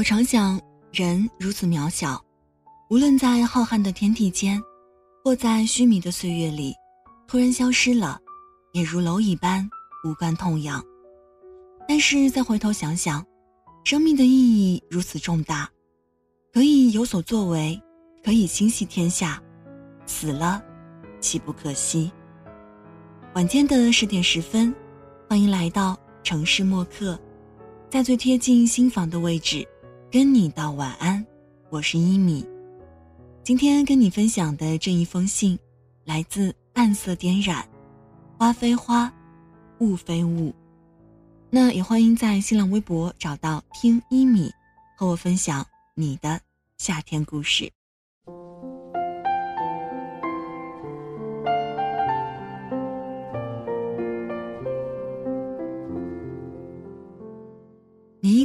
我常想，人如此渺小，无论在浩瀚的天地间，或在虚弥的岁月里，突然消失了，也如蝼蚁般无关痛痒。但是再回头想想，生命的意义如此重大，可以有所作为，可以心系天下，死了，岂不可惜？晚间的十点十分，欢迎来到城市默客，在最贴近心房的位置。跟你道晚安，我是一米。今天跟你分享的这一封信，来自暗色点染，花非花，雾非雾。那也欢迎在新浪微博找到听一米，和我分享你的夏天故事。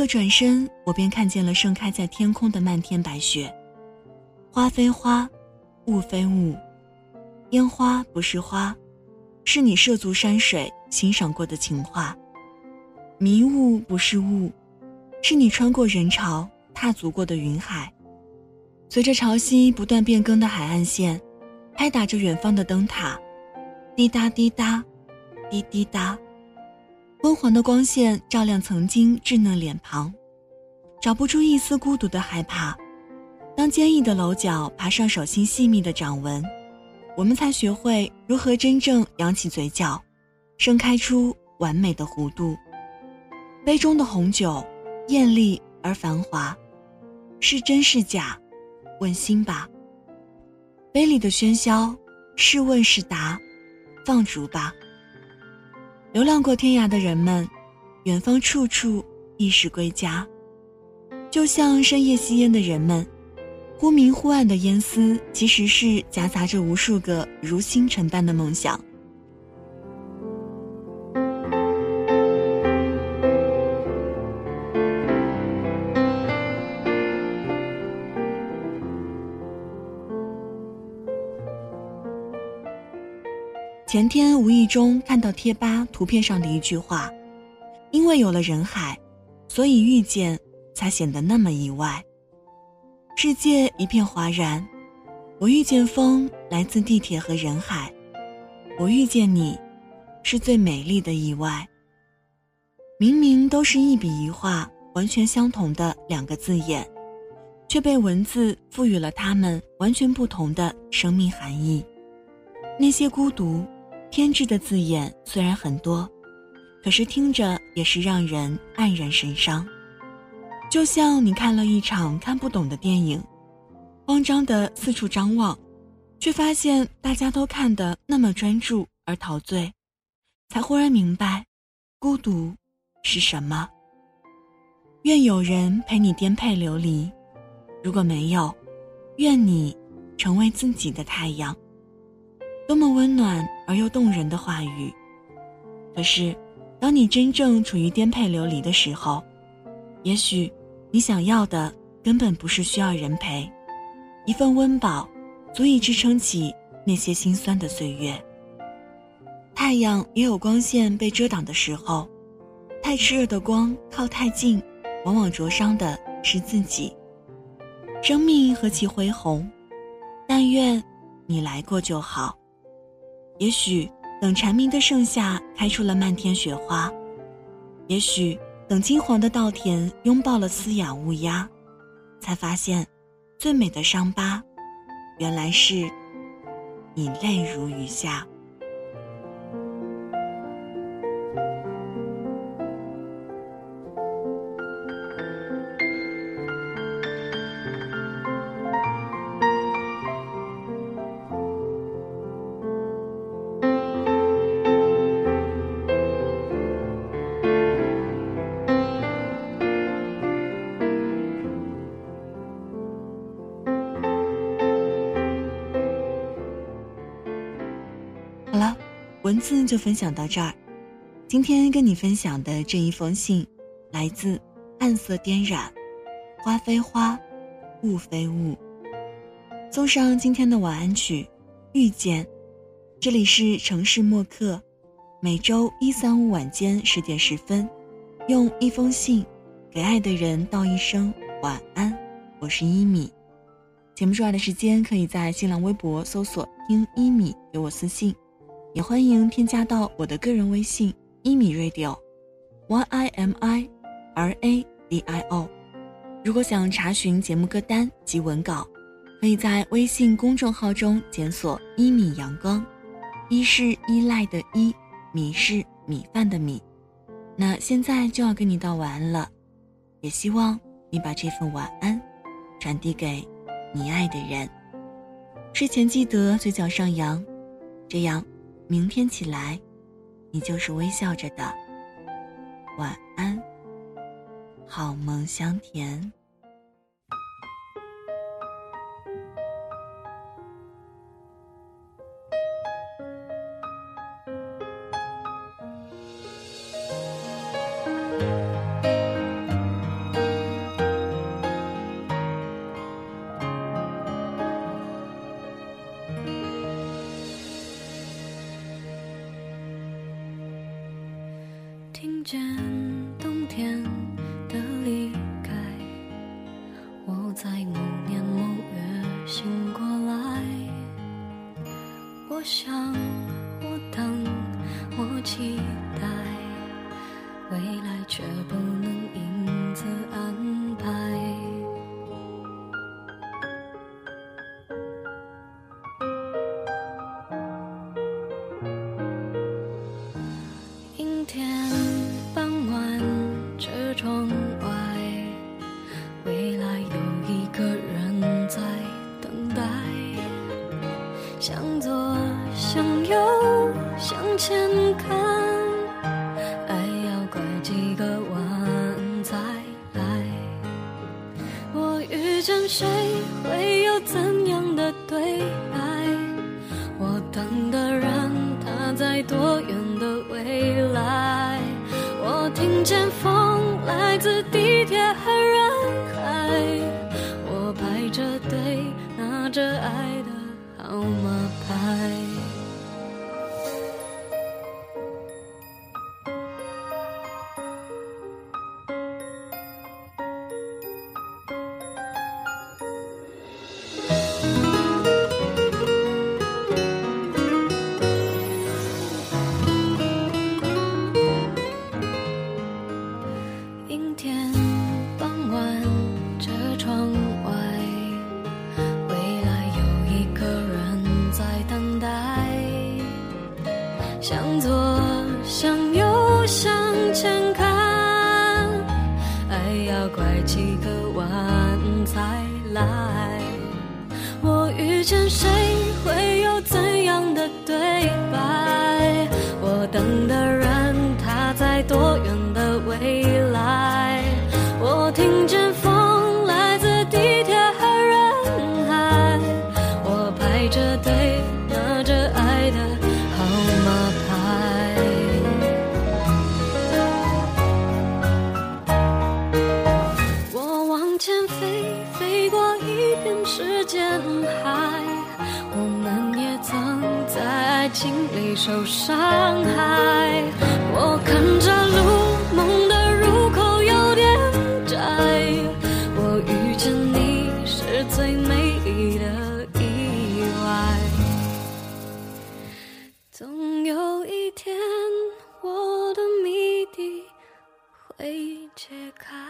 个转身，我便看见了盛开在天空的漫天白雪。花非花，雾非雾，烟花不是花，是你涉足山水欣赏过的情话。迷雾不是雾，是你穿过人潮踏足过的云海。随着潮汐不断变更的海岸线，拍打着远方的灯塔，滴答滴答，滴滴答。昏黄的光线照亮曾经稚嫩脸庞，找不出一丝孤独的害怕。当坚毅的楼角爬上手心细密的掌纹，我们才学会如何真正扬起嘴角，盛开出完美的弧度。杯中的红酒，艳丽而繁华，是真是假？问心吧。杯里的喧嚣，是问是答？放逐吧。流浪过天涯的人们，远方处处亦是归家。就像深夜吸烟的人们，忽明忽暗的烟丝，其实是夹杂着无数个如星辰般的梦想。前天无意中看到贴吧图片上的一句话：“因为有了人海，所以遇见才显得那么意外。”世界一片哗然，我遇见风来自地铁和人海，我遇见你，是最美丽的意外。明明都是一笔一画完全相同的两个字眼，却被文字赋予了它们完全不同的生命含义。那些孤独。偏执的字眼虽然很多，可是听着也是让人黯然神伤。就像你看了一场看不懂的电影，慌张的四处张望，却发现大家都看得那么专注而陶醉，才忽然明白，孤独是什么。愿有人陪你颠沛流离，如果没有，愿你成为自己的太阳。多么温暖而又动人的话语！可是，当你真正处于颠沛流离的时候，也许你想要的根本不是需要人陪，一份温饱足以支撑起那些心酸的岁月。太阳也有光线被遮挡的时候，太炽热的光靠太近，往往灼伤的是自己。生命何其恢宏，但愿你来过就好。也许等蝉鸣的盛夏开出了漫天雪花，也许等金黄的稻田拥抱了嘶哑乌鸦，才发现，最美的伤疤，原来是，你泪如雨下。文字就分享到这儿。今天跟你分享的这一封信，来自暗色颠染，花非花，雾非雾。送上今天的晚安曲《遇见》。这里是城市默客，每周一、三、五晚间十点十分，用一封信，给爱的人道一声晚安，我是一米。节目之外的时间，可以在新浪微博搜索“听一米”给我私信，也欢迎添加到我的个人微信“一米 radio”，y i m i r a d i o。如果想查询节目歌单及文稿，可以在微信公众号中检索“一米阳光”，一是依赖的依，米是米饭的米。那现在就要跟你道晚安了，也希望你把这份晚安传递给。你爱的人，睡前记得嘴角上扬，这样，明天起来，你就是微笑着的。晚安，好梦香甜。听见冬天的离开，我在某年某月醒过来。我想，我等，我期待，未来却不见谁，会有怎样的对白？我等的人，他在多远的未来？我听见风要拐几个弯才来。我遇见谁，会有怎样的对白？我等的人，他在多远的未来？经历受伤害，我看着路梦的入口有点窄，我遇见你是最美丽的意外，总有一天我的谜底会解开。